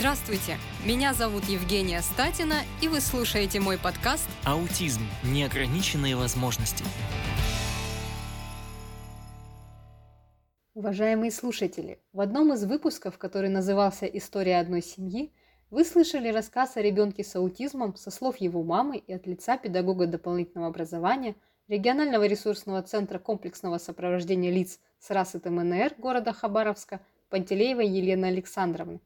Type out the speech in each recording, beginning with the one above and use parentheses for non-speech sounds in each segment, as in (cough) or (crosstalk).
Здравствуйте, меня зовут Евгения Статина, и вы слушаете мой подкаст «Аутизм. Неограниченные возможности». Уважаемые слушатели, в одном из выпусков, который назывался «История одной семьи», вы слышали рассказ о ребенке с аутизмом со слов его мамы и от лица педагога дополнительного образования регионального ресурсного центра комплексного сопровождения лиц с расы ТМНР города Хабаровска Пантелеевой Елены Александровны.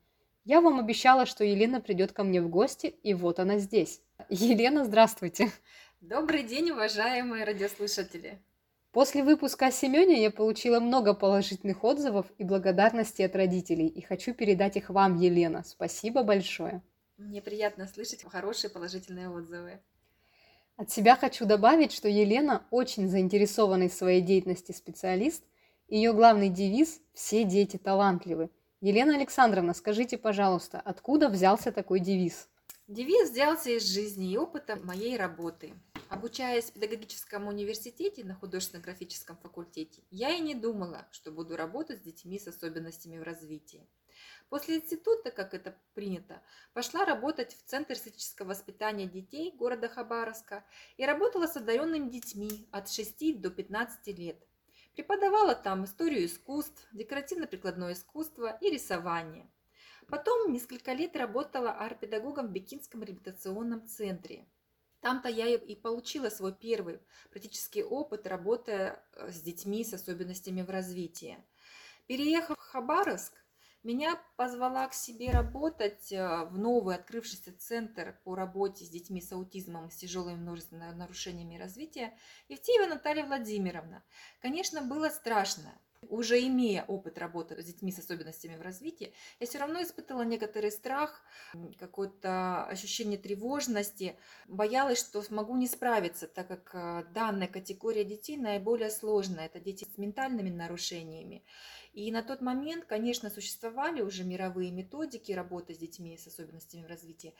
Я вам обещала, что Елена придет ко мне в гости, и вот она здесь. Елена, здравствуйте. Добрый день, уважаемые радиослушатели. После выпуска о Семене я получила много положительных отзывов и благодарности от родителей, и хочу передать их вам, Елена. Спасибо большое. Мне приятно слышать хорошие положительные отзывы. От себя хочу добавить, что Елена очень заинтересованный в своей деятельности специалист. Ее главный девиз «Все дети талантливы». Елена Александровна, скажите, пожалуйста, откуда взялся такой девиз? Девиз взялся из жизни и опыта моей работы. Обучаясь в педагогическом университете на художественно-графическом факультете, я и не думала, что буду работать с детьми с особенностями в развитии. После института, как это принято, пошла работать в Центр эстетического воспитания детей города Хабаровска и работала с одаренными детьми от 6 до 15 лет – Преподавала там историю искусств, декоративно-прикладное искусство и рисование. Потом несколько лет работала арт-педагогом в Бекинском реабилитационном центре. Там-то я и получила свой первый практический опыт, работая э, с детьми с особенностями в развитии. Переехав в Хабаровск, меня позвала к себе работать э, в новый открывшийся центр по работе с детьми с аутизмом с тяжелыми множественными нарушениями развития Евтеева Наталья Владимировна. Конечно, было страшно. Уже имея опыт работы с детьми с особенностями в развитии, я все равно испытывала некоторый страх, какое-то ощущение тревожности, боялась, что смогу не справиться, так как э, данная категория детей наиболее сложная. Это дети с ментальными нарушениями. И на тот момент, конечно, существовали уже мировые методики работы с детьми с особенностями в развитии.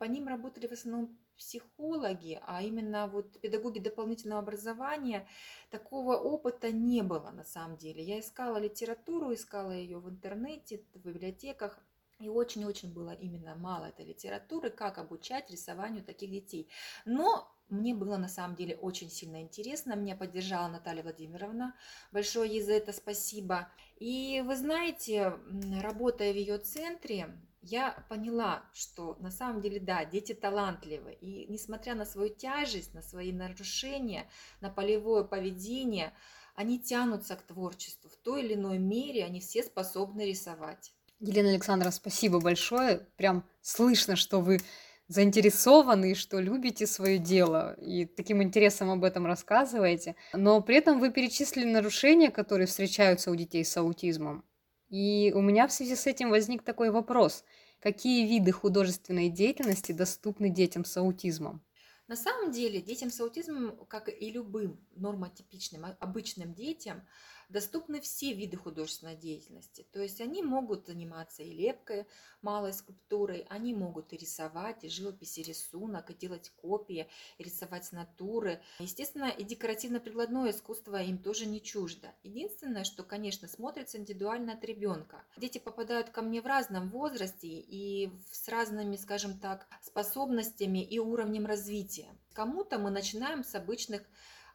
По ним работали в основном психологи, а именно вот педагоги дополнительного образования. Такого опыта не было на самом деле. Я искала литературу, искала ее в интернете, в библиотеках. И очень-очень было именно мало этой литературы, как обучать рисованию таких детей. Но мне было на самом деле очень сильно интересно. Меня поддержала Наталья Владимировна. Большое ей за это спасибо. И вы знаете, работая в ее центре, я поняла, что на самом деле, да, дети талантливы. И несмотря на свою тяжесть, на свои нарушения, на полевое поведение, они тянутся к творчеству. В той или иной мере они все способны рисовать. Елена Александровна, спасибо большое. Прям слышно, что вы заинтересованы, что любите свое дело и таким интересом об этом рассказываете. Но при этом вы перечислили нарушения, которые встречаются у детей с аутизмом. И у меня в связи с этим возник такой вопрос. Какие виды художественной деятельности доступны детям с аутизмом? На самом деле детям с аутизмом, как и любым нормотипичным, обычным детям, доступны все виды художественной деятельности. То есть они могут заниматься и лепкой, малой скульптурой, они могут и рисовать, и живопись, и рисунок, и делать копии, и рисовать натуры. Естественно, и декоративно-прикладное искусство им тоже не чуждо. Единственное, что, конечно, смотрится индивидуально от ребенка. Дети попадают ко мне в разном возрасте и с разными, скажем так, способностями и уровнем развития. Кому-то мы начинаем с обычных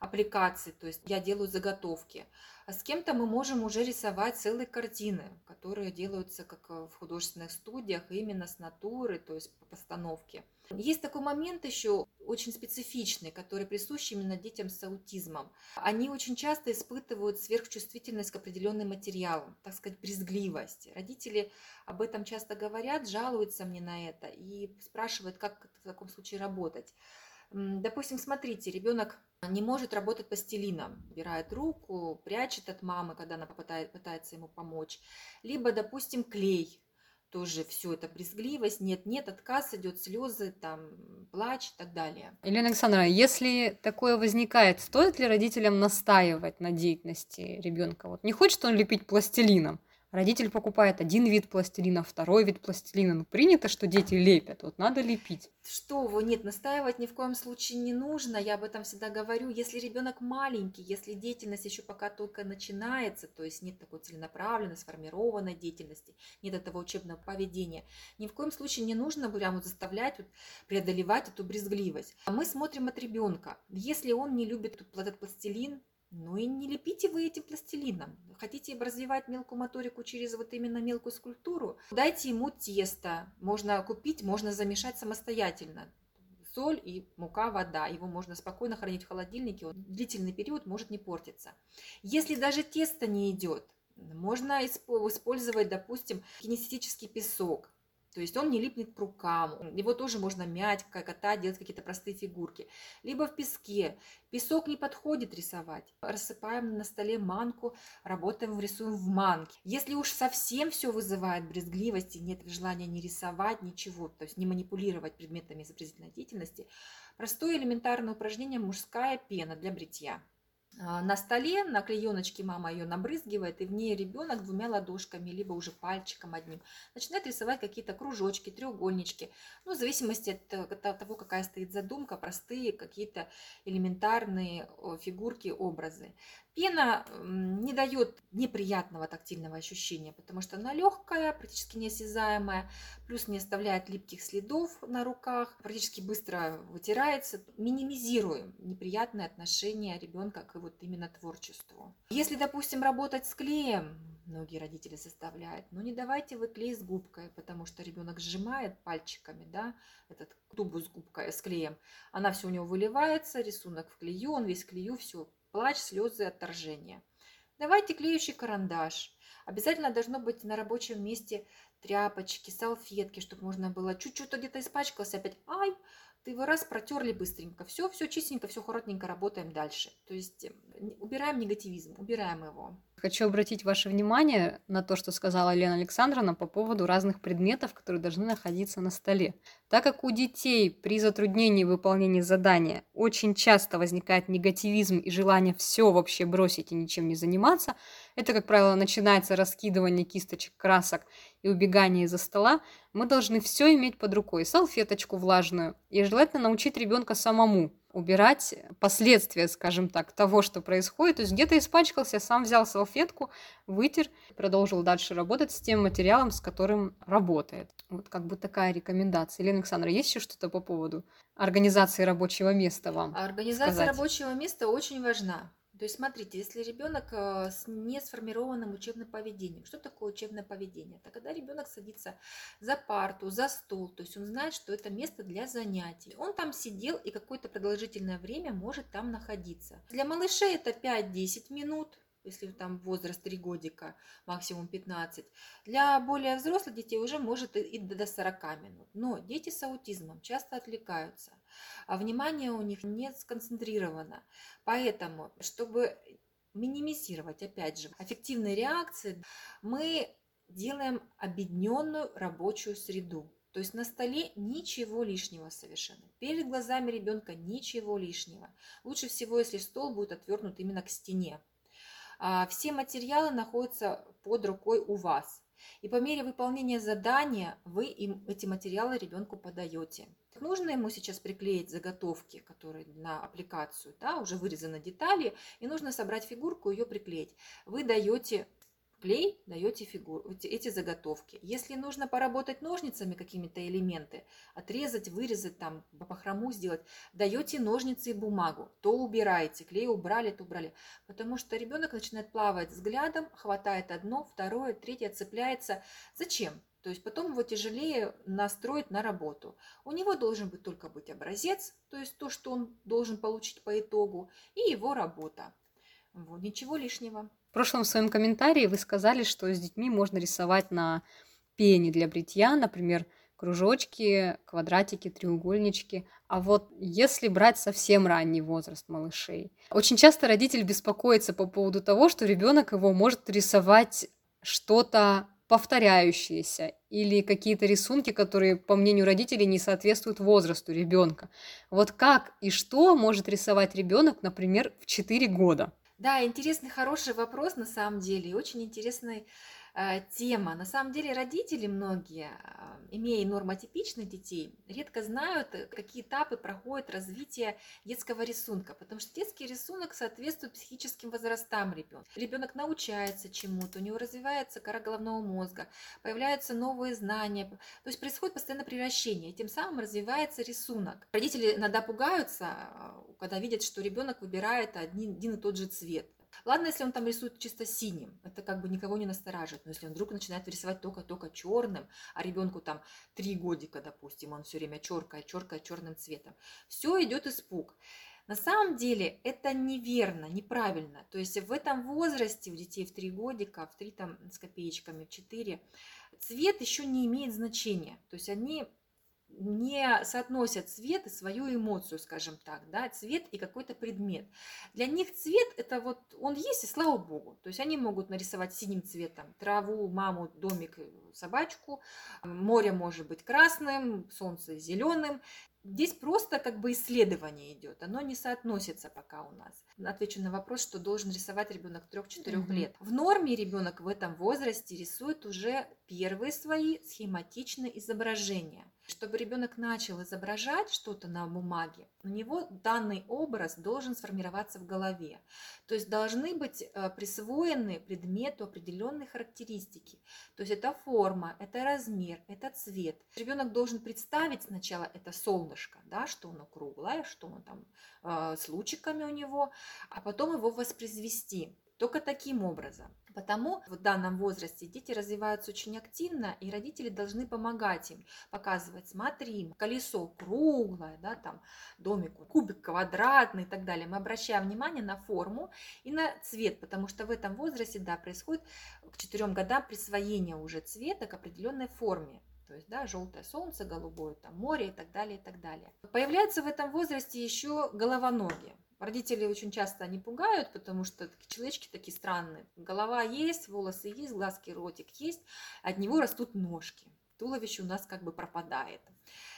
аппликаций, то есть я делаю заготовки. А с кем-то мы можем уже рисовать целые картины, которые делаются как э, в художественных студиях, именно с натуры, то есть по постановке. Есть такой момент еще очень специфичный, который присущ именно детям с аутизмом. Они очень часто испытывают сверхчувствительность к определенным материалам, так сказать, брезгливость. Родители об этом часто говорят, жалуются мне на это и спрашивают, как в таком случае работать. Допустим, смотрите, ребенок не может работать пластилином, убирает руку, прячет от мамы, когда она пытается ему помочь. Либо, допустим, клей, тоже все это брезгливость, нет-нет, отказ идет, слезы, там, плач и так далее. Елена Александровна, если такое возникает, стоит ли родителям настаивать на деятельности ребенка? Вот не хочет он лепить пластилином, Родитель покупает один вид пластилина, второй вид пластилина. Ну, принято, что дети лепят, вот надо лепить. Что вы, нет, настаивать ни в коем случае не нужно. Я об этом всегда говорю. Если ребенок маленький, если деятельность еще пока только начинается, то есть нет такой целенаправленной, сформированной деятельности, нет этого учебного поведения, ни в коем случае не нужно прямо заставлять вот, преодолевать эту брезгливость. А мы смотрим от ребенка. Если он не любит этот пластилин, ну и не лепите вы этим пластилином. Хотите развивать мелкую моторику через вот именно мелкую скульптуру? Дайте ему тесто. Можно купить, можно замешать самостоятельно. Соль и мука, вода. Его можно спокойно хранить в холодильнике. Он длительный период может не портиться. Если даже тесто не идет, можно использовать, допустим, кинестетический песок. То есть он не липнет к рукам. Его тоже можно мять, катать, делать какие-то простые фигурки. Либо в песке. Песок не подходит рисовать. Рассыпаем на столе манку, работаем, рисуем в манке. Если уж совсем все вызывает брезгливость и нет желания не рисовать, ничего, то есть не манипулировать предметами изобразительной деятельности, простое элементарное упражнение мужская пена для бритья. А, на столе на клееночке мама ее набрызгивает, и в ней ребенок двумя ладошками, либо уже пальчиком одним, начинает рисовать какие-то кружочки, треугольнички. Ну, в зависимости от того, какая стоит задумка, простые какие-то элементарные фигурки, образы. Пена не дает неприятного тактильного ощущения, потому что она легкая, практически неосязаемая, плюс не оставляет липких следов на руках, практически быстро вытирается. Минимизируем неприятное отношение ребенка к вот именно творчеству. Если, допустим, работать с клеем, многие родители составляют, но не давайте вы клей с губкой, потому что ребенок сжимает пальчиками, да, этот тубу с губкой, с клеем, она все у него выливается, рисунок в клею, он весь клею, все плач, слезы, отторжение. Давайте клеющий карандаш. Обязательно должно быть на рабочем месте тряпочки, салфетки, чтобы можно было чуть-чуть где-то испачкался, опять, ай, ты его раз протерли быстренько, все, все чистенько, все аккуратненько, работаем дальше. То есть убираем негативизм, убираем его. Хочу обратить ваше внимание на то, что сказала Лена Александровна по поводу разных предметов, которые должны находиться на столе. Так как у детей при затруднении выполнения задания очень часто возникает негативизм и желание все вообще бросить и ничем не заниматься, это, как правило, начинается раскидывание кисточек красок и убегание из-за стола, мы должны все иметь под рукой, салфеточку влажную, и желательно научить ребенка самому убирать последствия, скажем так, того, что происходит. То есть где-то испачкался, сам взял салфетку, вытер, продолжил дальше работать с тем материалом, с которым работает. Вот как бы такая рекомендация. Елена Александра, есть еще что-то по поводу организации рабочего места вам? Организация сказать? рабочего места очень важна. То есть, смотрите, если ребенок э, с не сформированным учебным поведением, что такое учебное поведение? Это когда ребенок садится за парту, за стол, то есть он знает, что это место для занятий. Он там сидел и какое-то продолжительное время может там находиться. Для малышей это 5-10 минут, если там возраст 3 годика, максимум 15. Для более взрослых детей уже может и до 40 минут. Но дети с аутизмом часто отвлекаются, а внимание у них не сконцентрировано. Поэтому, чтобы минимизировать, опять же, аффективные реакции, мы делаем объединенную рабочую среду. То есть на столе ничего лишнего совершенно. Перед глазами ребенка ничего лишнего. Лучше всего, если стол будет отвернут именно к стене. А, все материалы находятся под рукой у вас. И по мере выполнения задания вы им эти материалы ребенку подаете. Нужно ему сейчас приклеить заготовки, которые на аппликацию, да, уже вырезаны детали, и нужно собрать фигурку ее приклеить. Вы даете клей, даете фигуру, эти, заготовки. Если нужно поработать ножницами какими-то элементы, отрезать, вырезать, там, по похрому сделать, даете ножницы и бумагу, то убираете, клей убрали, то убрали. Потому что ребенок начинает плавать взглядом, хватает одно, второе, третье, цепляется. Зачем? То есть потом его тяжелее настроить на работу. У него должен быть только быть образец, то есть то, что он должен получить по итогу, и его работа. Вот, ничего лишнего. В прошлом своем комментарии вы сказали, что с детьми можно рисовать на пене для бритья, например, кружочки, квадратики, треугольнички. А вот если брать совсем ранний возраст малышей, очень часто родитель беспокоится по поводу того, что ребенок его может рисовать что-то повторяющиеся или какие-то рисунки, которые, по мнению родителей, не соответствуют возрасту ребенка. Вот как и что может рисовать ребенок, например, в 4 года? Да, интересный, хороший вопрос на самом деле, очень интересный тема. На самом деле родители многие, а, имея нормотипичных детей, редко знают, э, какие этапы проходит развитие детского рисунка, потому что детский рисунок соответствует психическим возрастам ребенка. Ребенок научается чему-то, у него развивается кора головного мозга, появляются новые знания, то есть происходит постоянно превращение, и тем самым развивается рисунок. Родители иногда пугаются, когда видят, что ребенок выбирает один, один и тот же цвет. Ладно, если он там рисует чисто синим, это как бы никого не настораживает. Но если он вдруг начинает рисовать только-только черным, а ребенку там три годика, допустим, он все время черкает, черкает черным цветом, все идет испуг. На самом деле это неверно, неправильно. То есть в этом возрасте у детей в 3 годика, в 3 там с копеечками, в 4, цвет еще не имеет значения. То есть они не соотносят цвет и свою эмоцию, скажем так, да, цвет и какой-то предмет. Для них цвет это вот он есть и слава богу. То есть они могут нарисовать синим цветом траву, маму, домик, собачку, море может быть красным, солнце зеленым. Здесь просто как бы исследование идет, оно не соотносится пока у нас. Отвечу на вопрос, что должен рисовать ребенок 3-4 mm-hmm. лет. В норме ребенок в этом возрасте рисует уже первые свои схематичные изображения. Чтобы ребенок начал изображать что-то на бумаге, у него данный образ должен сформироваться в голове. То есть должны быть э, присвоены предмету определенные характеристики. То есть это форма, это размер, это цвет. Ребенок должен представить сначала это солнышко, да, что оно круглое, что оно там э, с лучиками у него, а потом его воспроизвести. Только таким образом. Потому в данном возрасте дети развиваются очень активно, и родители должны помогать им, показывать, смотри, колесо круглое, да, там домик, кубик квадратный и так далее. Мы обращаем внимание на форму и на цвет, потому что в этом возрасте, да, происходит к четырем годам присвоение уже цвета к определенной форме. То есть, да, желтое солнце, голубое там море и так далее, и так далее. Появляются в этом возрасте еще головоногие. Родители очень часто они пугают, потому что человечки такие странные. Голова есть, волосы есть, глазки, ротик есть, от него растут ножки. Туловище у нас как бы пропадает.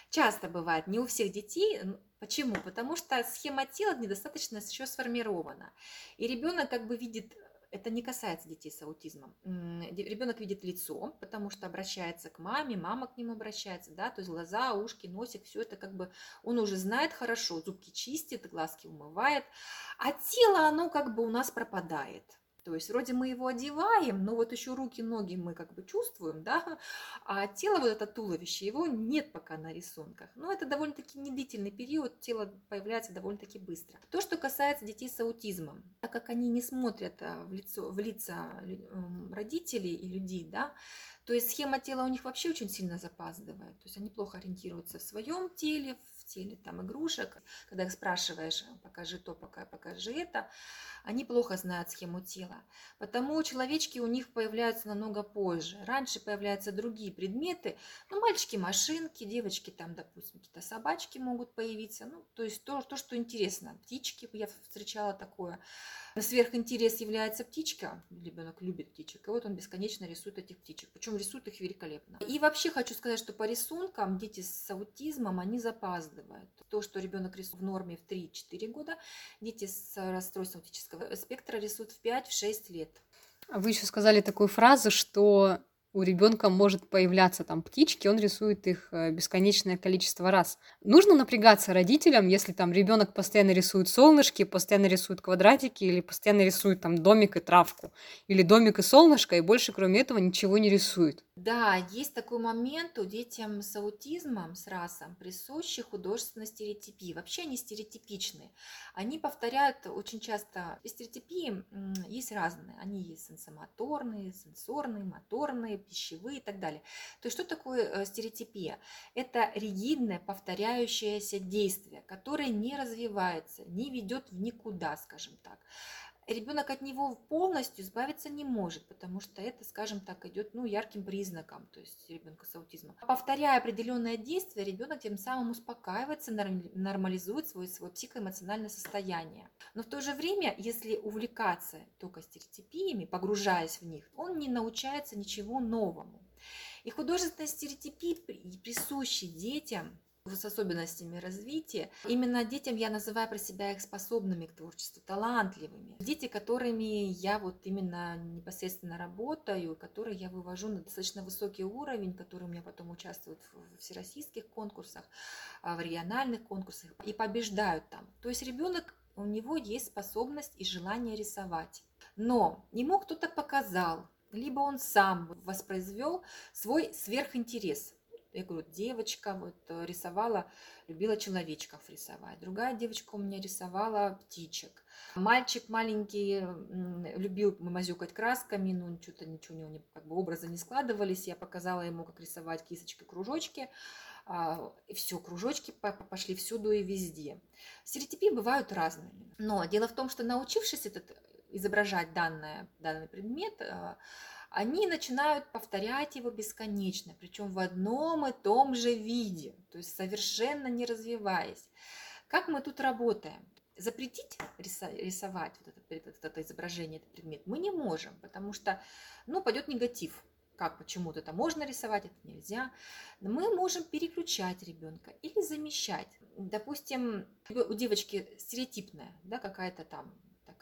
Часто бывает, не у всех детей. Почему? Потому что схема тела недостаточно еще сформирована. И ребенок как бы видит это не касается детей с аутизмом. Ребенок видит лицо, потому что обращается к маме, мама к нему обращается, да, то есть глаза, ушки, носик, все это как бы он уже знает хорошо, зубки чистит, глазки умывает, а тело, оно как бы у нас пропадает. То есть вроде мы его одеваем, но вот еще руки, ноги мы как бы чувствуем, да, а тело, вот это туловище, его нет пока на рисунках. Но это довольно-таки недлительный период, тело появляется довольно-таки быстро. То, что касается детей с аутизмом, так как они не смотрят а, в, лицо, в лица родителей и людей, да, то есть схема тела у них вообще очень сильно запаздывает. То есть они плохо ориентируются в своем теле, в теле там игрушек. Когда их спрашиваешь, покажи то, пока покажи это, они плохо знают схему тела. Потому человечки у них появляются намного позже. Раньше появляются другие предметы. Ну, мальчики машинки, девочки там, допустим, какие-то собачки могут появиться. Ну, то есть то, то, что интересно. Птички, я встречала такое. Сверхинтерес является птичка. Ребенок любит птичек. И вот он бесконечно рисует этих птичек. Причем рисует их великолепно. И вообще хочу сказать, что по рисункам дети с аутизмом, они запаздывают. То, что ребенок рисует в норме в 3-4 года, дети с расстройством аутического спектра рисуют в 5-6 лет. А вы еще сказали такую фразу, что у ребенка может появляться там птички, он рисует их э, бесконечное количество раз. Нужно напрягаться родителям, если там ребенок постоянно рисует солнышки, постоянно рисует квадратики или постоянно рисует там домик и травку, или домик и солнышко, и больше кроме этого ничего не рисует. Да, есть такой момент у детям с аутизмом, с расом, присущи художественной стереотипии. Вообще они стереотипичные. Они повторяют очень часто, стереотипии есть разные. Они есть сенсомоторные, сенсорные, моторные, пищевые и так далее. То есть что такое э, стереотипия? Это ригидное повторяющееся действие, которое не развивается, не ведет в никуда, скажем так ребенок от него полностью избавиться не может, потому что это, скажем так, идет ну, ярким признаком, то есть ребенка с аутизмом. Повторяя определенное действие, ребенок тем самым успокаивается, нормализует свое, свое психоэмоциональное состояние. Но в то же время, если увлекаться только стереотипиями, погружаясь в них, он не научается ничего новому. И художественные стереотипии, присущие детям, с особенностями развития. Именно детям я называю про себя их способными к творчеству, талантливыми. Дети, которыми я вот именно непосредственно работаю, которые я вывожу на достаточно высокий уровень, которые у меня потом участвуют в всероссийских конкурсах, а, в региональных конкурсах и побеждают там. То есть ребенок, у него есть способность и желание рисовать. Но ему кто-то показал, либо он сам воспроизвел свой сверхинтерес. Я говорю, девочка вот э, рисовала, любила человечков рисовать. Другая девочка у меня рисовала птичек. Мальчик маленький любил мазюкать красками, но что-то ничего у него как бы образы не складывались. Я показала ему, как рисовать кисточкой кружочки. А, и все, кружочки пошли всюду и везде. Стереотипы бывают разными. Но дело в том, что научившись этот, изображать данное, данный предмет, а, они начинают повторять его бесконечно, причем в одном и том же виде, то есть совершенно не развиваясь. Как мы тут работаем? Запретить рисовать вот это, вот это изображение, этот предмет мы не можем, потому что ну, пойдет негатив. Как почему-то это можно рисовать, это нельзя. Мы можем переключать ребенка или замещать. Допустим, у девочки стереотипная, да, какая-то там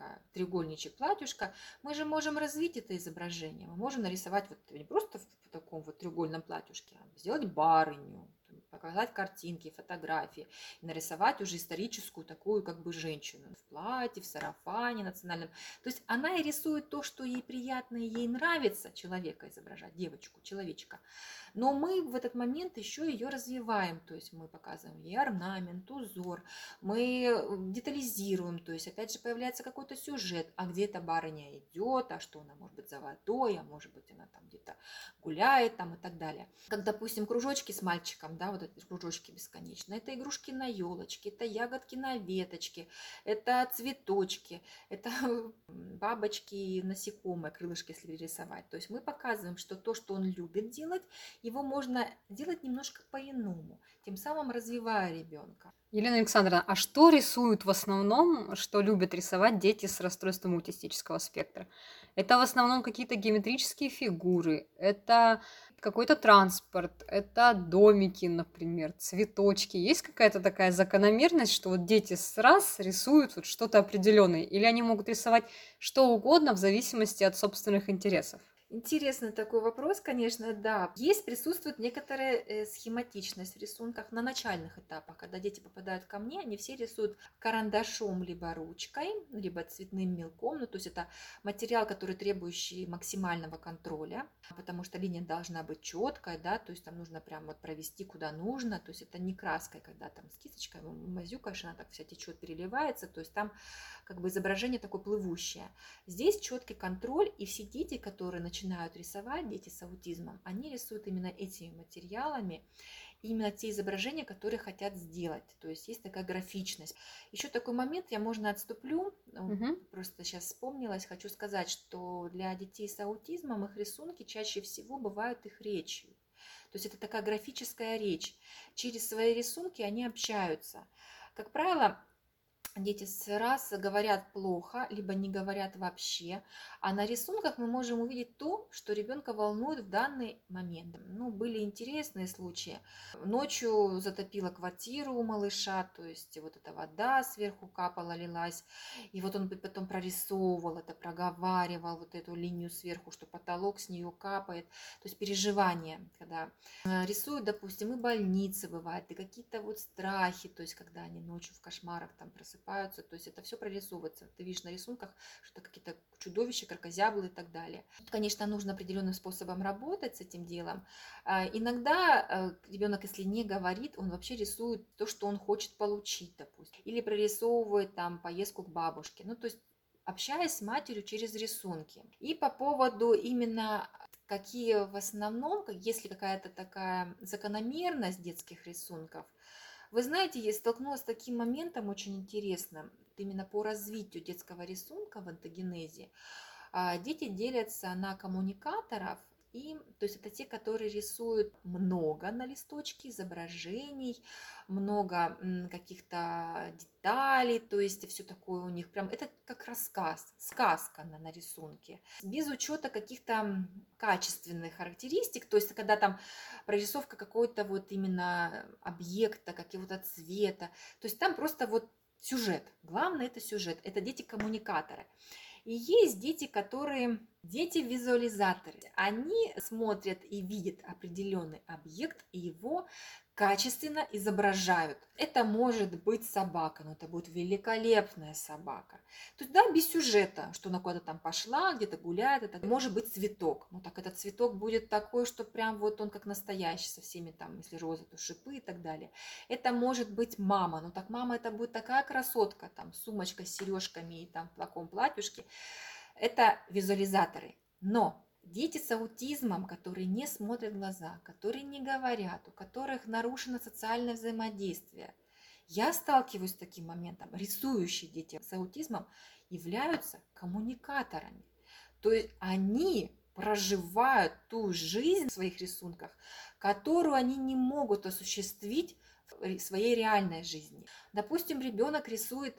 такая треугольничек платьюшка, мы же можем развить это изображение. Мы можем нарисовать вот не просто в таком вот треугольном платьюшке, а сделать барыню, показать картинки, фотографии, нарисовать уже историческую такую как бы женщину в платье, в сарафане национальном. То есть она и рисует то, что ей приятно и ей нравится человека изображать, девочку, человечка. Но мы в этот момент еще ее развиваем, то есть мы показываем ей орнамент, узор, мы детализируем, то есть опять же появляется какой-то сюжет, а где эта барыня идет, а что она может быть за водой, а может быть она там где-то гуляет там и так далее. Как, допустим, кружочки с мальчиком, да, вот эти кружочки бесконечно, это игрушки на елочке, это ягодки на веточке, это цветочки, это бабочки, насекомые, крылышки, если рисовать. То есть мы показываем, что то, что он любит делать, его можно делать немножко по-иному, тем самым развивая ребенка. Елена Александровна, а что рисуют в основном, что любят рисовать дети с расстройством аутистического спектра? Это в основном какие-то геометрические фигуры, это какой-то транспорт, это домики, например, цветочки. Есть какая-то такая закономерность, что вот дети с раз рисуют вот что-то определенное, или они могут рисовать что угодно в зависимости от собственных интересов? Интересный такой вопрос, конечно, да. Есть, присутствует некоторая э, схематичность в рисунках на начальных этапах. Когда дети попадают ко мне, они все рисуют карандашом либо ручкой, либо цветным мелком. Ну, то есть это материал, который требующий максимального контроля, потому что линия должна быть четкая, да, то есть там нужно прямо вот провести куда нужно. То есть это не краской, когда там с кисточкой мазюкаешь, она так вся течет, переливается. То есть там как бы изображение такое плывущее. Здесь четкий контроль, и все дети, которые начинают рисовать, дети с аутизмом, они рисуют именно этими материалами, именно те изображения, которые хотят сделать. То есть есть такая графичность. Еще такой момент, я можно отступлю, угу. просто сейчас вспомнилась, хочу сказать, что для детей с аутизмом их рисунки чаще всего бывают их речью. То есть это такая графическая речь. Через свои рисунки они общаются. Как правило, дети с раз говорят плохо, либо не говорят вообще, а на рисунках мы можем увидеть то, что ребенка волнует в данный момент. Ну, были интересные случаи. Ночью затопила квартиру у малыша, то есть вот эта вода сверху капала, лилась, и вот он потом прорисовывал это, проговаривал вот эту линию сверху, что потолок с нее капает. То есть переживания, когда э, рисуют, допустим, и больницы бывают, и какие-то вот страхи, то есть когда они ночью в кошмарах там просыпаются, просыпаются, то есть это все прорисовывается. Ты видишь на рисунках, что это какие-то чудовища, крокозяблы и так далее. Конечно, нужно определенным способом работать с этим делом. А, иногда э, ребенок, если не говорит, он вообще рисует то, что он хочет получить, допустим. Или прорисовывает там поездку к бабушке. Ну, то есть общаясь с матерью через рисунки. И по поводу именно какие в основном, если какая-то такая закономерность детских рисунков – вы знаете, я столкнулась с таким моментом очень интересным, именно по развитию детского рисунка в антогенезе. А, дети делятся на коммуникаторов И, то есть это те, которые рисуют много на листочке изображений, много каких-то деталей, то есть все такое у них прям, это как рассказ, сказка на, на рисунке, без учета каких-то качественных характеристик, то есть когда там прорисовка какой-то вот именно объекта, какого-то цвета, то есть там просто вот сюжет, главное это сюжет, это дети-коммуникаторы. И есть дети, которые дети-визуализаторы. Они смотрят и видят определенный объект и его качественно изображают. Это может быть собака, но это будет великолепная собака. То есть, да, без сюжета, что она куда-то там пошла, где-то гуляет, это может быть цветок. Ну так этот цветок будет такой, что прям вот он как настоящий, со всеми там, если розы, то шипы и так далее. Это может быть мама, но так мама это будет такая красотка, там сумочка с сережками и там в таком платьюшке. Это визуализаторы. Но Дети с аутизмом, которые не смотрят в глаза, которые не говорят, у которых нарушено социальное взаимодействие. Я сталкиваюсь с таким моментом. Рисующие дети с аутизмом являются коммуникаторами. То есть они проживают ту жизнь в своих рисунках, которую они не могут осуществить в своей реальной жизни. Допустим, ребенок рисует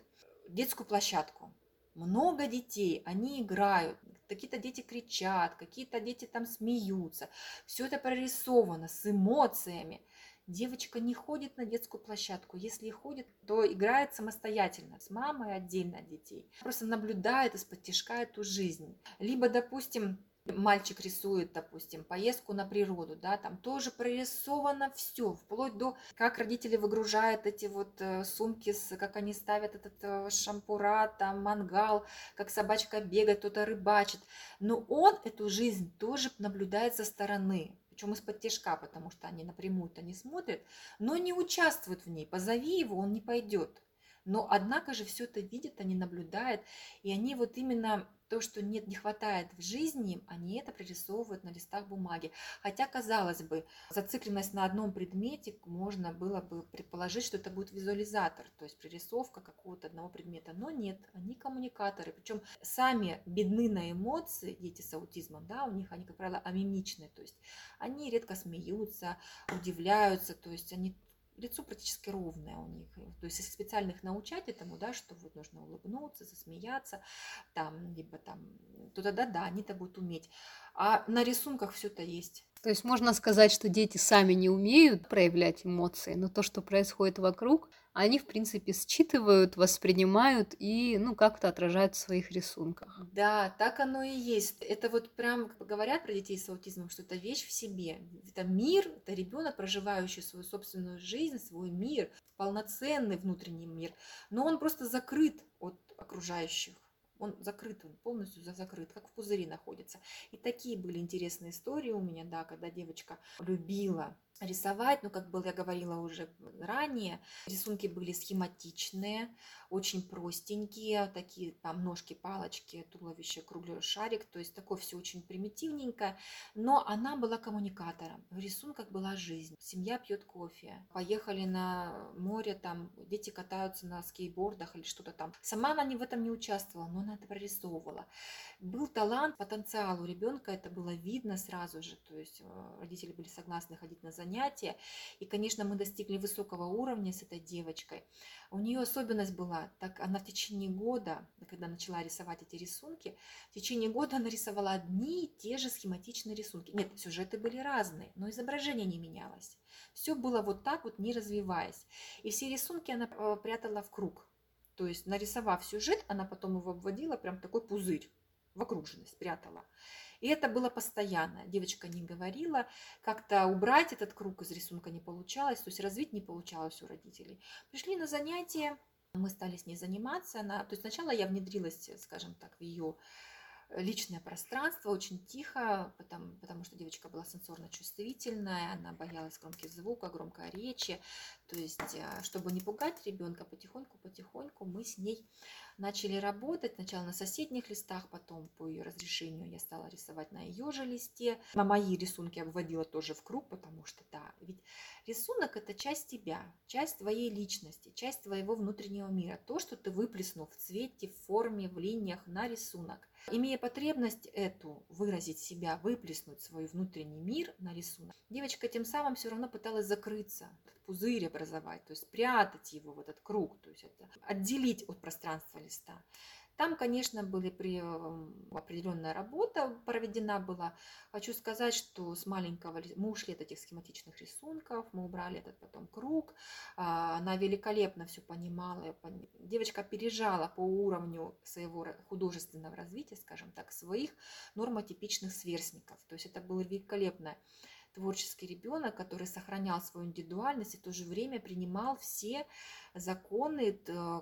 детскую площадку. Много детей, они играют, какие-то дети кричат, какие-то дети там смеются. Все это прорисовано с эмоциями. Девочка не ходит на детскую площадку. Если и ходит, то играет самостоятельно, с мамой отдельно от детей. Просто наблюдает из-под тяжка эту жизнь. Либо, допустим, мальчик рисует, допустим, поездку на природу, да, там тоже прорисовано все, вплоть до как родители выгружают эти вот э, сумки, с, как они ставят этот э, шампура, там мангал, как собачка бегает, кто-то рыбачит. Но он эту жизнь тоже наблюдает со стороны, причем из-под тяжка, потому что они напрямую-то не смотрят, но не участвуют в ней. Позови его, он не пойдет. Но однако же все это видит, они наблюдают, и они вот именно то, что нет, не хватает в жизни, они это прорисовывают на листах бумаги. Хотя, казалось бы, зацикленность на одном предмете можно было бы предположить, что это будет визуализатор, то есть прорисовка какого-то одного предмета. Но нет, они коммуникаторы. Причем сами бедны на эмоции, дети с аутизмом, да, у них они, как правило, амимичные, то есть они редко смеются, удивляются, то есть они лицо практически ровное у них. То есть, если специально научать этому, да, что вот нужно улыбнуться, засмеяться, там, либо там, то тогда да, они это будут уметь. А на рисунках все это есть. То есть можно сказать, что дети сами не умеют проявлять эмоции, но то, что происходит вокруг, они, в принципе, считывают, воспринимают и, ну, как-то отражают в своих рисунках. Да, так оно и есть. Это вот прям говорят про детей с аутизмом, что это вещь в себе. Это мир, это ребенок, проживающий свою собственную жизнь, свой мир, полноценный внутренний мир, но он просто закрыт от окружающих он закрыт, он полностью закрыт, как в пузыре находится. И такие были интересные истории у меня, да, когда девочка любила рисовать, ну, как было, я говорила уже ранее, рисунки были схематичные, очень простенькие, такие там ножки, палочки, туловище, круглый шарик, то есть такое все очень примитивненько, но она была коммуникатором. В рисунках была жизнь. Семья пьет кофе, поехали на море, там дети катаются на скейтбордах или что-то там. Сама она не в этом не участвовала, но она это прорисовывала. Был талант, потенциал у ребенка, это было видно сразу же, то есть э, родители были согласны ходить на занятия, и, конечно, мы достигли высокого уровня с этой девочкой. У нее особенность была, так она в течение года, когда начала рисовать эти рисунки, в течение года она рисовала одни и те же схематичные рисунки. Нет, сюжеты были разные, но изображение не менялось. Все было вот так вот, не развиваясь. И все рисунки она э, прятала в круг. То есть, нарисовав сюжет, она потом его обводила прям такой пузырь в окруженность прятала. И это было постоянно. Девочка не говорила, как-то убрать этот круг из рисунка не получалось, то есть развить не получалось у родителей. Пришли на занятия, мы стали с ней заниматься. Она, то есть сначала я внедрилась, скажем так, в ее личное пространство, очень тихо, потому, потому что девочка была сенсорно чувствительная, она боялась громких звуков, громкой речи. То есть, э, чтобы не пугать ребенка, потихоньку-потихоньку мы с ней начали работать сначала на соседних листах, потом по ее разрешению я стала рисовать на ее же листе. На мои рисунки обводила тоже в круг, потому что, да, ведь рисунок – это часть тебя, часть твоей личности, часть твоего внутреннего мира. То, что ты выплеснул в цвете, в форме, в линиях на рисунок. Имея потребность эту выразить себя, выплеснуть свой внутренний мир на рисунок, девочка тем самым все равно пыталась закрыться, пузырь образовать, то есть спрятать его в этот круг, то есть это отделить от пространства листа. Там, конечно, были при определенная работа проведена была. Хочу сказать, что с маленького мы ушли от этих схематичных рисунков, мы убрали этот потом круг. А, она великолепно все понимала. Девочка опережала по уровню своего художественного развития, скажем так, своих нормотипичных сверстников. То есть это было великолепное творческий ребенок, который сохранял свою индивидуальность и в то же время принимал все законы,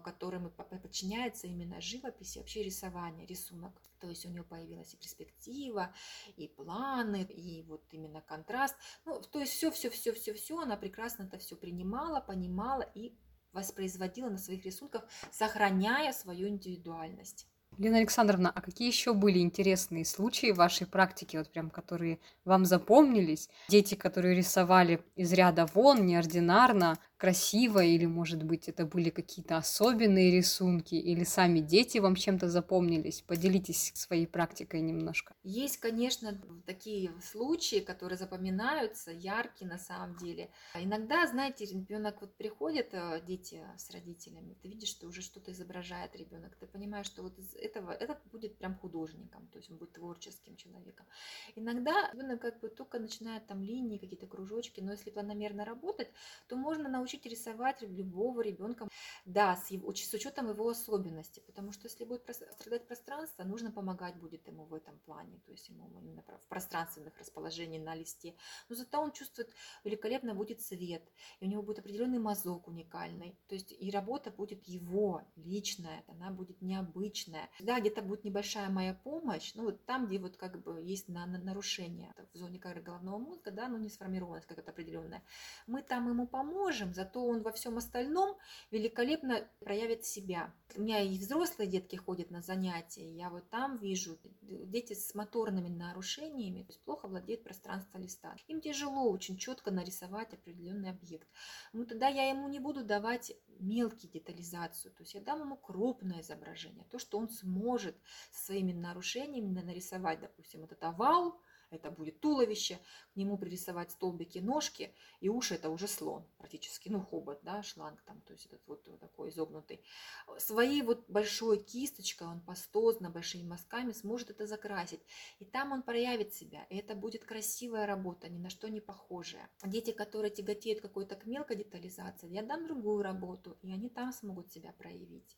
которым подчиняется именно живопись и вообще рисование, рисунок. То есть у нее появилась и перспектива, и планы, и вот именно контраст. Ну, то есть все, все, все, все, все, она прекрасно это все принимала, понимала и воспроизводила на своих рисунках, сохраняя свою индивидуальность. Лена Александровна, а какие еще были интересные случаи в вашей практике, вот прям которые вам запомнились? Дети, которые рисовали из ряда вон, неординарно, красиво, или, может быть, это были какие-то особенные рисунки, или сами дети вам чем-то запомнились? Поделитесь своей практикой немножко. Есть, конечно, такие случаи, которые запоминаются, яркие на самом деле. Иногда, знаете, ребенок вот приходит, э, дети с родителями, ты видишь, что уже что-то изображает ребенок, ты понимаешь, что вот из этого этот будет прям художником, то есть он будет творческим человеком. Иногда ребенок как бы только начинает там линии, какие-то кружочки, но если планомерно работать, то можно научиться научить рисовать любого ребенка, да, с, его, с учетом его особенностей, потому что если будет страдать пространство, нужно помогать будет ему в этом плане, то есть ему именно в пространственных расположениях на листе. Но зато он чувствует великолепно будет цвет, и у него будет определенный мазок уникальный, то есть и работа будет его личная, она будет необычная. Да, где-то будет небольшая моя помощь, ну вот там, где вот как бы есть на, на нарушение в зоне коры головного мозга, да, но не сформированность какая-то определенная, мы там ему поможем, зато он во всем остальном великолепно проявит себя. У меня и взрослые детки ходят на занятия, я вот там вижу дети с моторными нарушениями, то есть плохо владеют пространством листа. Им тяжело очень четко нарисовать определенный объект. Ну тогда я ему не буду давать мелкие детализацию, то есть я дам ему крупное изображение, то, что он сможет со своими нарушениями нарисовать, допустим, этот овал, это будет туловище, к нему пририсовать столбики ножки, и уши это уже слон практически, ну хобот, да, шланг там, то есть этот вот такой изогнутый. Своей вот большой кисточкой, он пастозно, большими мазками сможет это закрасить. И там он проявит себя, и это будет красивая работа, ни на что не похожая. Дети, которые тяготеют какой-то к мелкой детализации, я дам другую работу, и они там смогут себя проявить.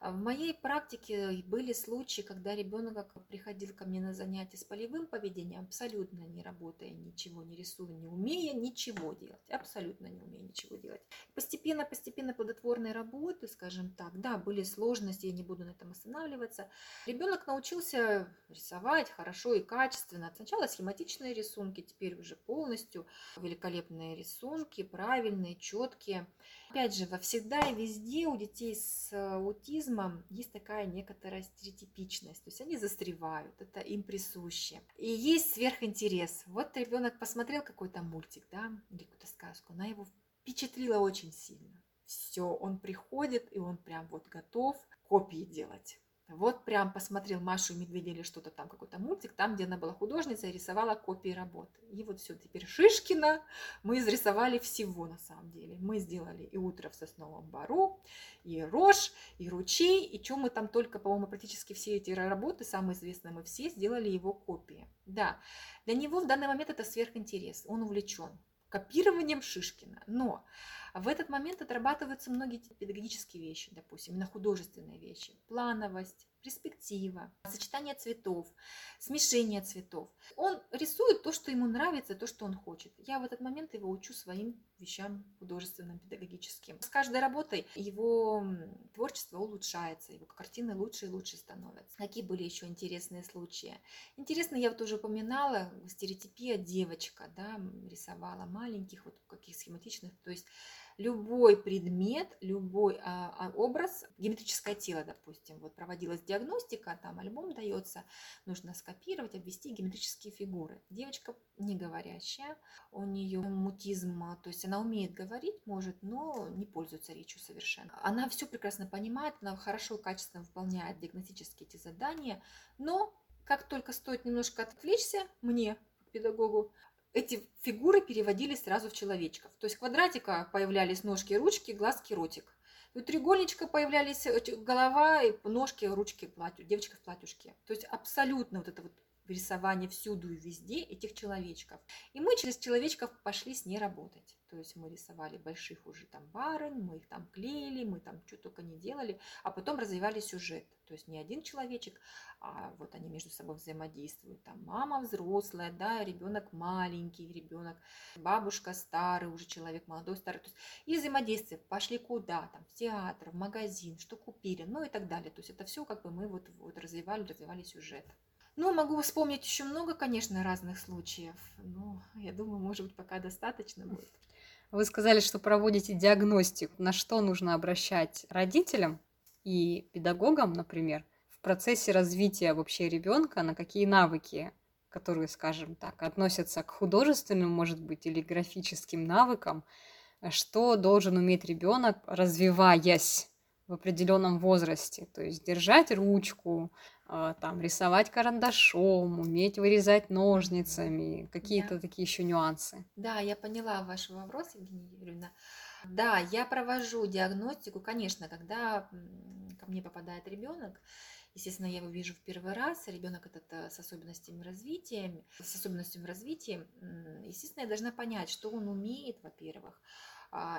А в моей практике были случаи, когда ребенок приходил ко мне на занятия с полевым поведением, абсолютно не работая, ничего не рисуя, не умея ничего делать, абсолютно не умея ничего делать. Постепенно, постепенно плодотворной работы, скажем так, да, были сложности, я не буду на этом останавливаться. Ребенок научился рисовать хорошо и качественно. Сначала схематичные рисунки, теперь уже полностью великолепные рисунки, правильные, четкие. Опять же, во всегда и везде у детей с аутизмом аутизмом есть такая некоторая стереотипичность, то есть они застревают, это им присуще. И есть сверхинтерес. Вот ребенок посмотрел какой-то мультик, да, или какую-то сказку, она его впечатлила очень сильно. Все, он приходит, и он прям вот готов копии делать. Вот прям посмотрел Машу и Медведя или что-то там, какой-то мультик, там, где она была художница и рисовала копии работы. И вот все, теперь Шишкина мы изрисовали всего на самом деле. Мы сделали и утро в сосновом бару, и рожь, и ручей, и что мы там только, по-моему, практически все эти работы, самые известные мы все, сделали его копии. Да, для него в данный момент это сверхинтерес, он увлечен копированием Шишкина. Но в этот момент отрабатываются многие педагогические вещи, допустим, именно художественные вещи. Плановость, перспектива, сочетание цветов, смешение цветов. Он рисует то, что ему нравится, то, что он хочет. Я в этот момент его учу своим вещам художественным, педагогическим. С каждой работой его творчество улучшается, его картины лучше и лучше становятся. Какие были еще интересные случаи? Интересно, я вот уже упоминала, стереотипия девочка, да, рисовала маленьких, вот каких схематичных, то есть любой предмет, любой а, а, образ, геометрическое тело, допустим, вот проводилась диагностика, там альбом дается, нужно скопировать, обвести геометрические фигуры. Девочка не говорящая, у нее мутизм, то есть она умеет говорить, может, но не пользуется речью совершенно. Она все прекрасно понимает, она хорошо, качественно выполняет диагностические эти задания, но как только стоит немножко отвлечься мне, педагогу, эти фигуры переводились сразу в человечков. То есть квадратика появлялись ножки, ручки, глазки, ротик. У треугольничка появлялись э, голова, ножки, ручки, платью, девочка в платьюшке. То есть абсолютно вот это вот рисование всюду и везде этих человечков. И мы через человечков пошли с ней работать. То есть мы рисовали больших уже там барынь, мы их там клеили, мы там что только не делали, а потом развивали сюжет. То есть не один человечек, а вот они между собой взаимодействуют. Там мама взрослая, да, ребенок маленький, ребенок, бабушка старый, уже человек молодой, старый. То есть и взаимодействие. Пошли куда? Там в театр, в магазин, что купили, ну и так далее. То есть это все как бы мы вот, вот развивали, развивали сюжет. Ну, могу вспомнить еще много, конечно, разных случаев. Но я думаю, может быть, пока достаточно будет. Вы сказали, что проводите диагностику. На что нужно обращать родителям и педагогам, например, в процессе развития вообще ребенка, на какие навыки, которые, скажем так, относятся к художественным, может быть, или графическим навыкам, что должен уметь ребенок, развиваясь в определенном возрасте. То есть держать ручку, там рисовать карандашом, уметь вырезать ножницами, какие-то да. такие еще нюансы. Да, я поняла ваш вопрос, Евгения Юрьевна. Да, я провожу диагностику, конечно, когда ко мне попадает ребенок, естественно, я его вижу в первый раз, ребенок этот э, с особенностями развития, с особенностями развития, естественно, я должна понять, что он умеет, во-первых, а,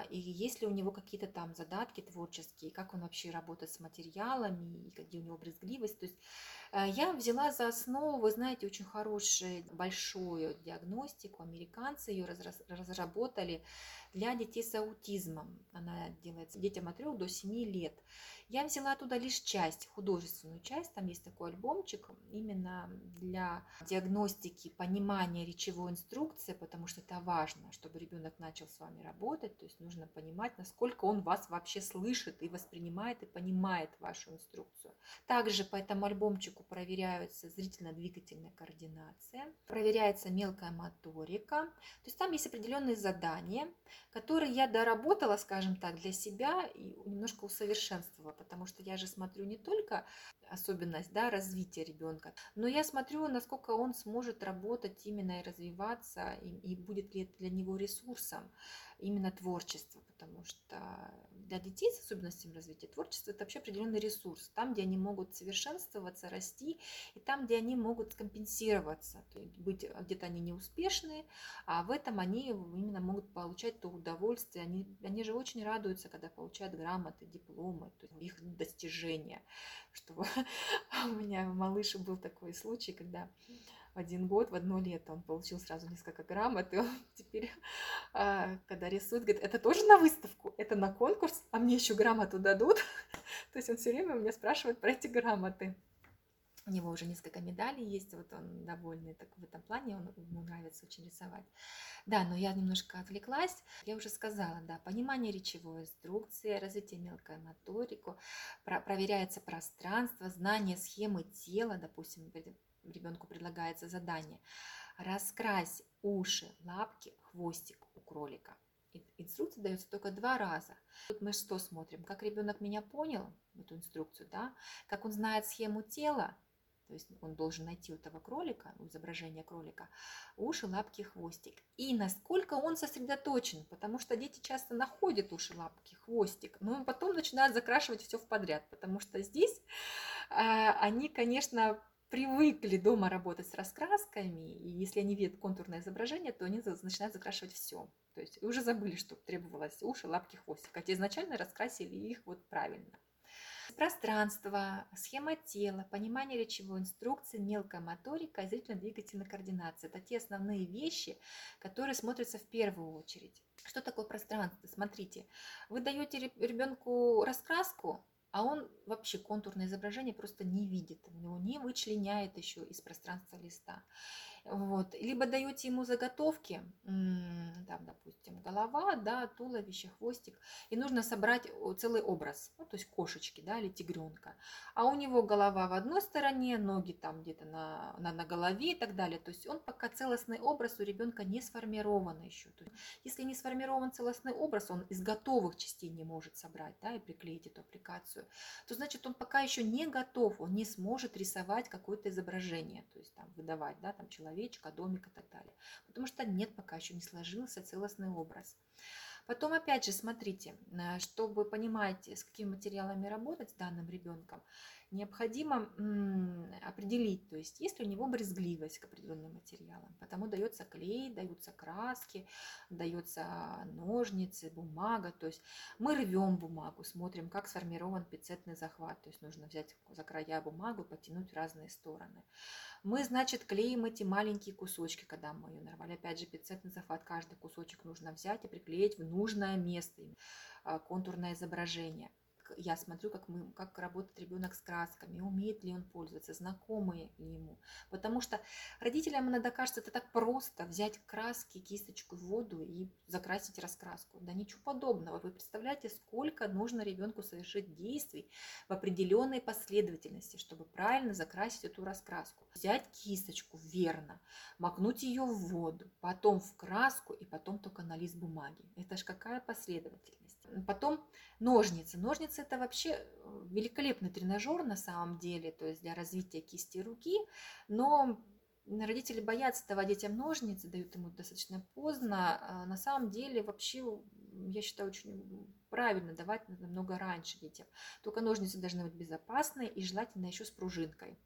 и есть ли у него какие-то там задатки творческие, как он вообще работает с материалами, и где у него брезгливость. То есть э, я взяла за основу, вы знаете, очень хорошую, большую диагностику, американцы ее разработали для детей с аутизмом. Она делается детям от 3 до 7 лет. Я взяла туда лишь часть, художественную часть, там есть такой альбомчик именно для диагностики, понимания речевой инструкции, потому что это важно, чтобы ребенок начал с вами работать, то есть нужно понимать, насколько он вас вообще слышит и воспринимает и понимает вашу инструкцию. Также по этому альбомчику проверяется зрительно-двигательная координация, проверяется мелкая моторика, то есть там есть определенные задания, которые я доработала, скажем так, для себя и немножко усовершенствовала потому что я же смотрю не только особенность да, развития ребенка, но я смотрю, насколько он сможет работать именно и развиваться, и, и будет ли это для него ресурсом именно творчество, потому что для детей с особенностями развития творчества это вообще определенный ресурс, там, где они могут совершенствоваться, расти, и там, где они могут компенсироваться, то есть быть а, где-то они неуспешные, а в этом они именно могут получать то удовольствие, они, они же очень радуются, когда получают грамоты, дипломы, то есть их достижения, что (laughs) у меня малыш был такой случай, когда в один год, в одно лето он получил сразу несколько грамот, и он (laughs) теперь, а, когда рисует, говорит, это тоже на выставку, это на конкурс, а мне еще грамоту дадут. (laughs) То есть он все время у меня спрашивает про эти грамоты. У него уже несколько медалей есть, вот он довольный так, в этом плане, он, ему нравится очень рисовать. Да, но я немножко отвлеклась. Я уже сказала, да, понимание речевой инструкции, развитие мелкой моторику, про, проверяется пространство, знание схемы тела, допустим, ребенку предлагается задание. Раскрась уши, лапки, хвостик у кролика. Инструкция дается только два раза. Тут мы что смотрим? Как ребенок меня понял, эту инструкцию, да? Как он знает схему тела, то есть он должен найти у этого кролика, изображение кролика, уши, лапки, хвостик. И насколько он сосредоточен, потому что дети часто находят уши, лапки, хвостик, но потом начинают закрашивать все в подряд, потому что здесь э, они, конечно, привыкли дома работать с раскрасками, и если они видят контурное изображение, то они начинают закрашивать все. То есть уже забыли, что требовалось уши, лапки, хвостик, хотя изначально раскрасили их вот правильно. Пространство, схема тела, понимание речевой инструкции, мелкая моторика зрительно-двигательная координация. Это те основные вещи, которые смотрятся в первую очередь. Что такое пространство? Смотрите, вы даете ребенку раскраску, а он вообще контурное изображение просто не видит, у него не вычленяет еще из пространства листа. Вот. Либо даете ему заготовки, там, допустим, голова, да, туловище, хвостик, и нужно собрать целый образ, ну, то есть кошечки, да, или тигренка. А у него голова в одной стороне, ноги там где-то на, на, на голове и так далее. То есть он пока целостный образ у ребенка не сформирован еще. То есть, если не сформирован целостный образ, он из готовых частей не может собрать, да, и приклеить эту аппликацию, то значит он пока еще не готов, он не сможет рисовать какое-то изображение, то есть там выдавать, да, там человек человечка, домик и так далее. Потому что нет, пока еще не сложился целостный образ. Потом, опять же, смотрите, э, чтобы понимать, с какими материалами работать с данным ребенком, необходимо определить, то есть есть ли у него брезгливость к определенным материалам. Потому дается клей, даются краски, дается ножницы, бумага. То есть мы рвем бумагу, смотрим, как сформирован пиццетный захват. То есть нужно взять за края бумагу, потянуть в разные стороны. Мы, значит, клеим эти маленькие кусочки, когда мы ее нарвали. Опять же, пиццетный захват, каждый кусочек нужно взять и приклеить в нужное место, а, контурное изображение я смотрю, как, мы, как работает ребенок с красками, умеет ли он пользоваться, знакомые ли ему. Потому что родителям иногда кажется, это так просто взять краски, кисточку, воду и закрасить раскраску. Да ничего подобного. Вы представляете, сколько нужно ребенку совершить действий в определенной последовательности, чтобы правильно закрасить эту раскраску. Взять кисточку верно, макнуть ее в воду, потом в краску и потом только на лист бумаги. Это ж какая последовательность. Потом ножницы. Ножницы это вообще э, великолепный тренажер на самом деле, то есть для развития кисти руки, но родители боятся давать детям ножницы, дают ему достаточно поздно. А на самом деле вообще, я считаю, очень правильно давать намного раньше детям. Только ножницы должны быть безопасные и желательно еще с пружинкой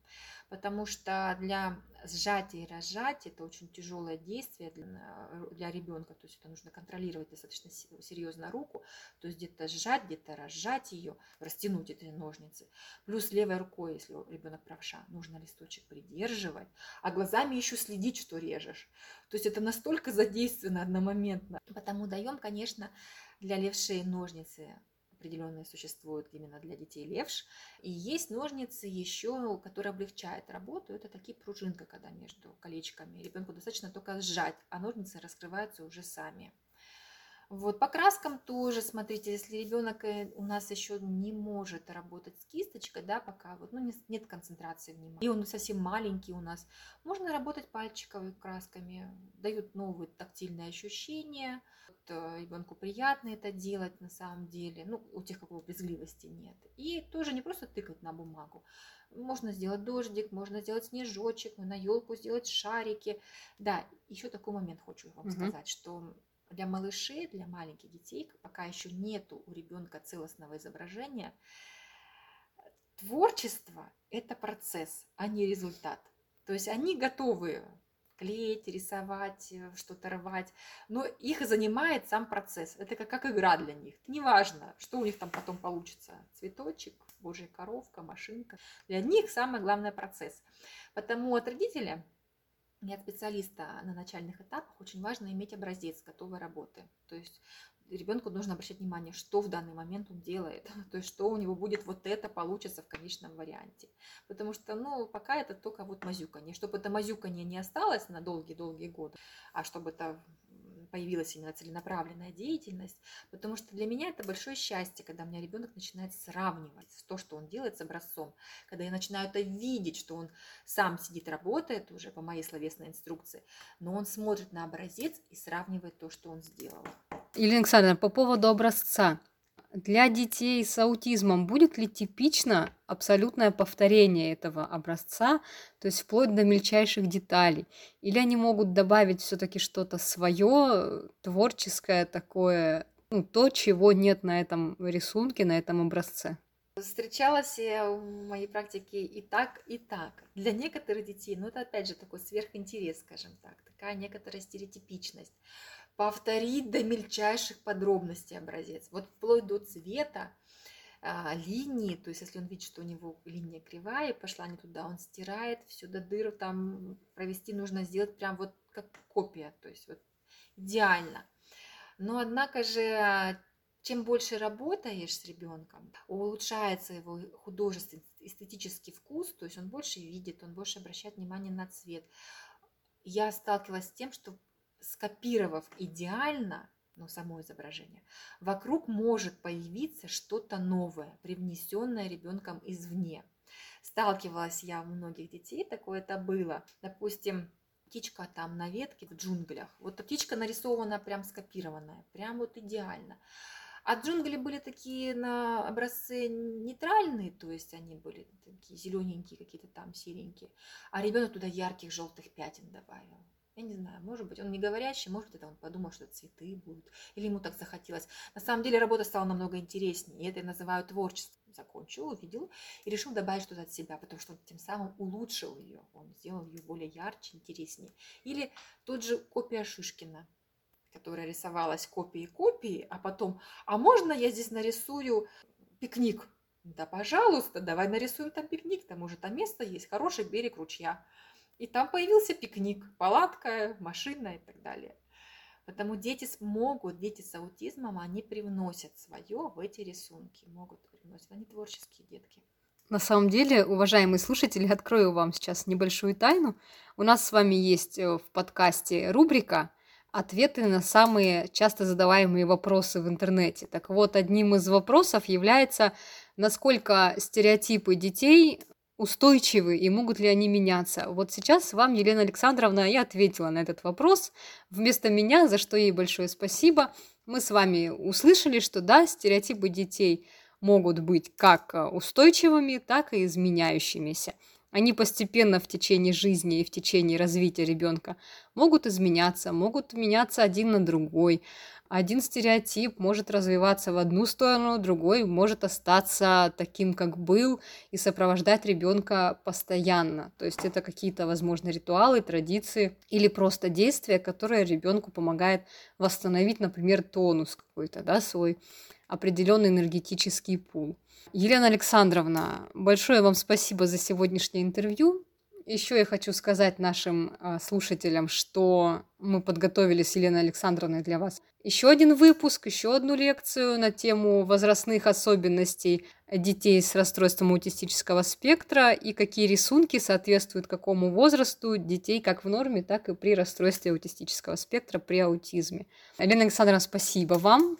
потому что для сжатия и разжатия это очень тяжелое действие для, для ребенка, то есть это нужно контролировать достаточно серьезно руку, то есть где-то сжать, где-то разжать ее, растянуть эти ножницы. Плюс левой рукой, если ребенок правша, нужно листочек придерживать, а глазами еще следить, что режешь. То есть это настолько задействовано одномоментно. Потому даем, конечно, для левшей ножницы определенные существуют именно для детей левш. И есть ножницы еще, которые облегчают работу. Это такие пружинка, когда между колечками. Ребенку достаточно только сжать, а ножницы раскрываются уже сами. Вот по краскам тоже, смотрите, если ребенок э, у нас еще не может работать с кисточкой, да, пока вот, ну, нет концентрации внимания, и он совсем маленький у нас, можно работать пальчиковыми красками, дают новые тактильные ощущения, вот, э, ребенку приятно это делать на самом деле, ну, у тех, какого брезгливости нет. И тоже не просто тыкать на бумагу, можно сделать дождик, можно сделать снежочек, на елку сделать шарики. Да, еще такой момент хочу вам угу. сказать, что для малышей, для маленьких детей, пока еще нету у ребенка целостного изображения, творчество – это процесс, а не результат. То есть они готовы клеить, рисовать, э, что-то рвать, но их занимает сам процесс. Это как, как игра для них. Неважно, что у них там потом получится. Цветочек, божья коровка, машинка. Для них самое главное процесс. Потому от родителя от специалиста на начальных этапах очень важно иметь образец готовой работы. То есть ребенку нужно обращать внимание, что в данный момент он делает, (laughs) то есть что у него будет вот это получится в конечном варианте. Потому что, ну, пока это только вот мазюканье. Чтобы это мазюканье не осталось на долгие-долгие годы, а чтобы это появилась именно целенаправленная деятельность, потому что для меня это большое счастье, когда у меня ребенок начинает сравнивать то, что он делает с образцом, когда я начинаю это видеть, что он сам сидит, работает уже по моей словесной инструкции, но он смотрит на образец и сравнивает то, что он сделал. Елена Александровна, по поводу образца для детей с аутизмом будет ли типично абсолютное повторение этого образца, то есть вплоть до мельчайших деталей? Или они могут добавить все-таки что-то свое, творческое такое, ну, то, чего нет на этом рисунке, на этом образце? Встречалась я в моей практике и так, и так. Для некоторых детей, ну это опять же такой сверхинтерес, скажем так, такая некоторая стереотипичность повторить до мельчайших подробностей образец. Вот вплоть до цвета, а, линии, то есть если он видит, что у него линия кривая, пошла не туда, он стирает все до дыр, там провести нужно сделать прям вот как копия, то есть вот идеально. Но однако же, чем больше работаешь с ребенком, улучшается его художественный, эстетический вкус, то есть он больше видит, он больше обращает внимание на цвет, я сталкивалась с тем, что скопировав идеально, ну, само изображение, вокруг может появиться что-то новое, привнесенное ребенком извне. Сталкивалась я у многих детей, такое это было. Допустим, птичка там на ветке в джунглях. Вот птичка нарисована прям скопированная, прям вот идеально. А джунгли были такие на образце нейтральные, то есть они были такие зелененькие, какие-то там серенькие. А ребенок туда ярких желтых пятен добавил. Я не знаю, может быть, он не говорящий, может это он подумал, что цветы будут, или ему так захотелось. На самом деле работа стала намного интереснее, и это я называю творчеством. Закончил, увидел и решил добавить что-то от себя, потому что тем самым улучшил ее, он сделал ее более ярче, интереснее. Или тот же копия Шишкина, которая рисовалась копии копии, а потом, а можно я здесь нарисую пикник? Да, пожалуйста, давай нарисуем там пикник, там уже там место есть, хороший берег ручья. И там появился пикник, палатка, машина и так далее. Потому дети смогут, дети с аутизмом, они привносят свое в эти рисунки, могут привносить. Они творческие детки. На самом деле, уважаемые слушатели, открою вам сейчас небольшую тайну. У нас с вами есть э, в подкасте рубрика «Ответы на самые часто задаваемые вопросы в интернете». Так вот, одним из вопросов является, насколько стереотипы детей устойчивы и могут ли они меняться? Вот сейчас вам, Елена Александровна, и ответила на этот вопрос вместо меня, за что ей большое спасибо. Мы с вами услышали, что да, стереотипы детей могут быть как устойчивыми, так и изменяющимися. Они постепенно в течение жизни и в течение развития ребенка могут изменяться, могут меняться один на другой. Один стереотип может развиваться в одну сторону, другой может остаться таким, как был, и сопровождать ребенка постоянно. То есть это какие-то, возможно, ритуалы, традиции или просто действия, которые ребенку помогают восстановить, например, тонус какой-то, да, свой определенный энергетический пул. Елена Александровна, большое вам спасибо за сегодняшнее интервью. Еще я хочу сказать нашим э, слушателям, что мы подготовили с Еленой Александровной для вас еще один выпуск, еще одну лекцию на тему возрастных особенностей детей с расстройством аутистического спектра и какие рисунки соответствуют какому возрасту детей как в норме, так и при расстройстве аутистического спектра при аутизме. Елена Александровна, спасибо вам.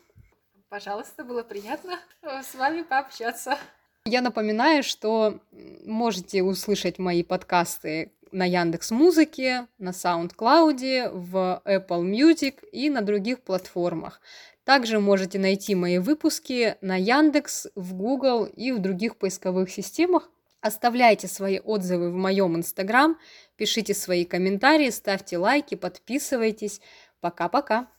Пожалуйста, было приятно э, с вами пообщаться. Я напоминаю, что можете услышать мои подкасты на Яндекс Музыке, на SoundCloud, в Apple Music и на других платформах. Также можете найти мои выпуски на Яндекс, в Google и в других поисковых системах. Оставляйте свои отзывы в моем Инстаграм, пишите свои комментарии, ставьте лайки, подписывайтесь. Пока-пока!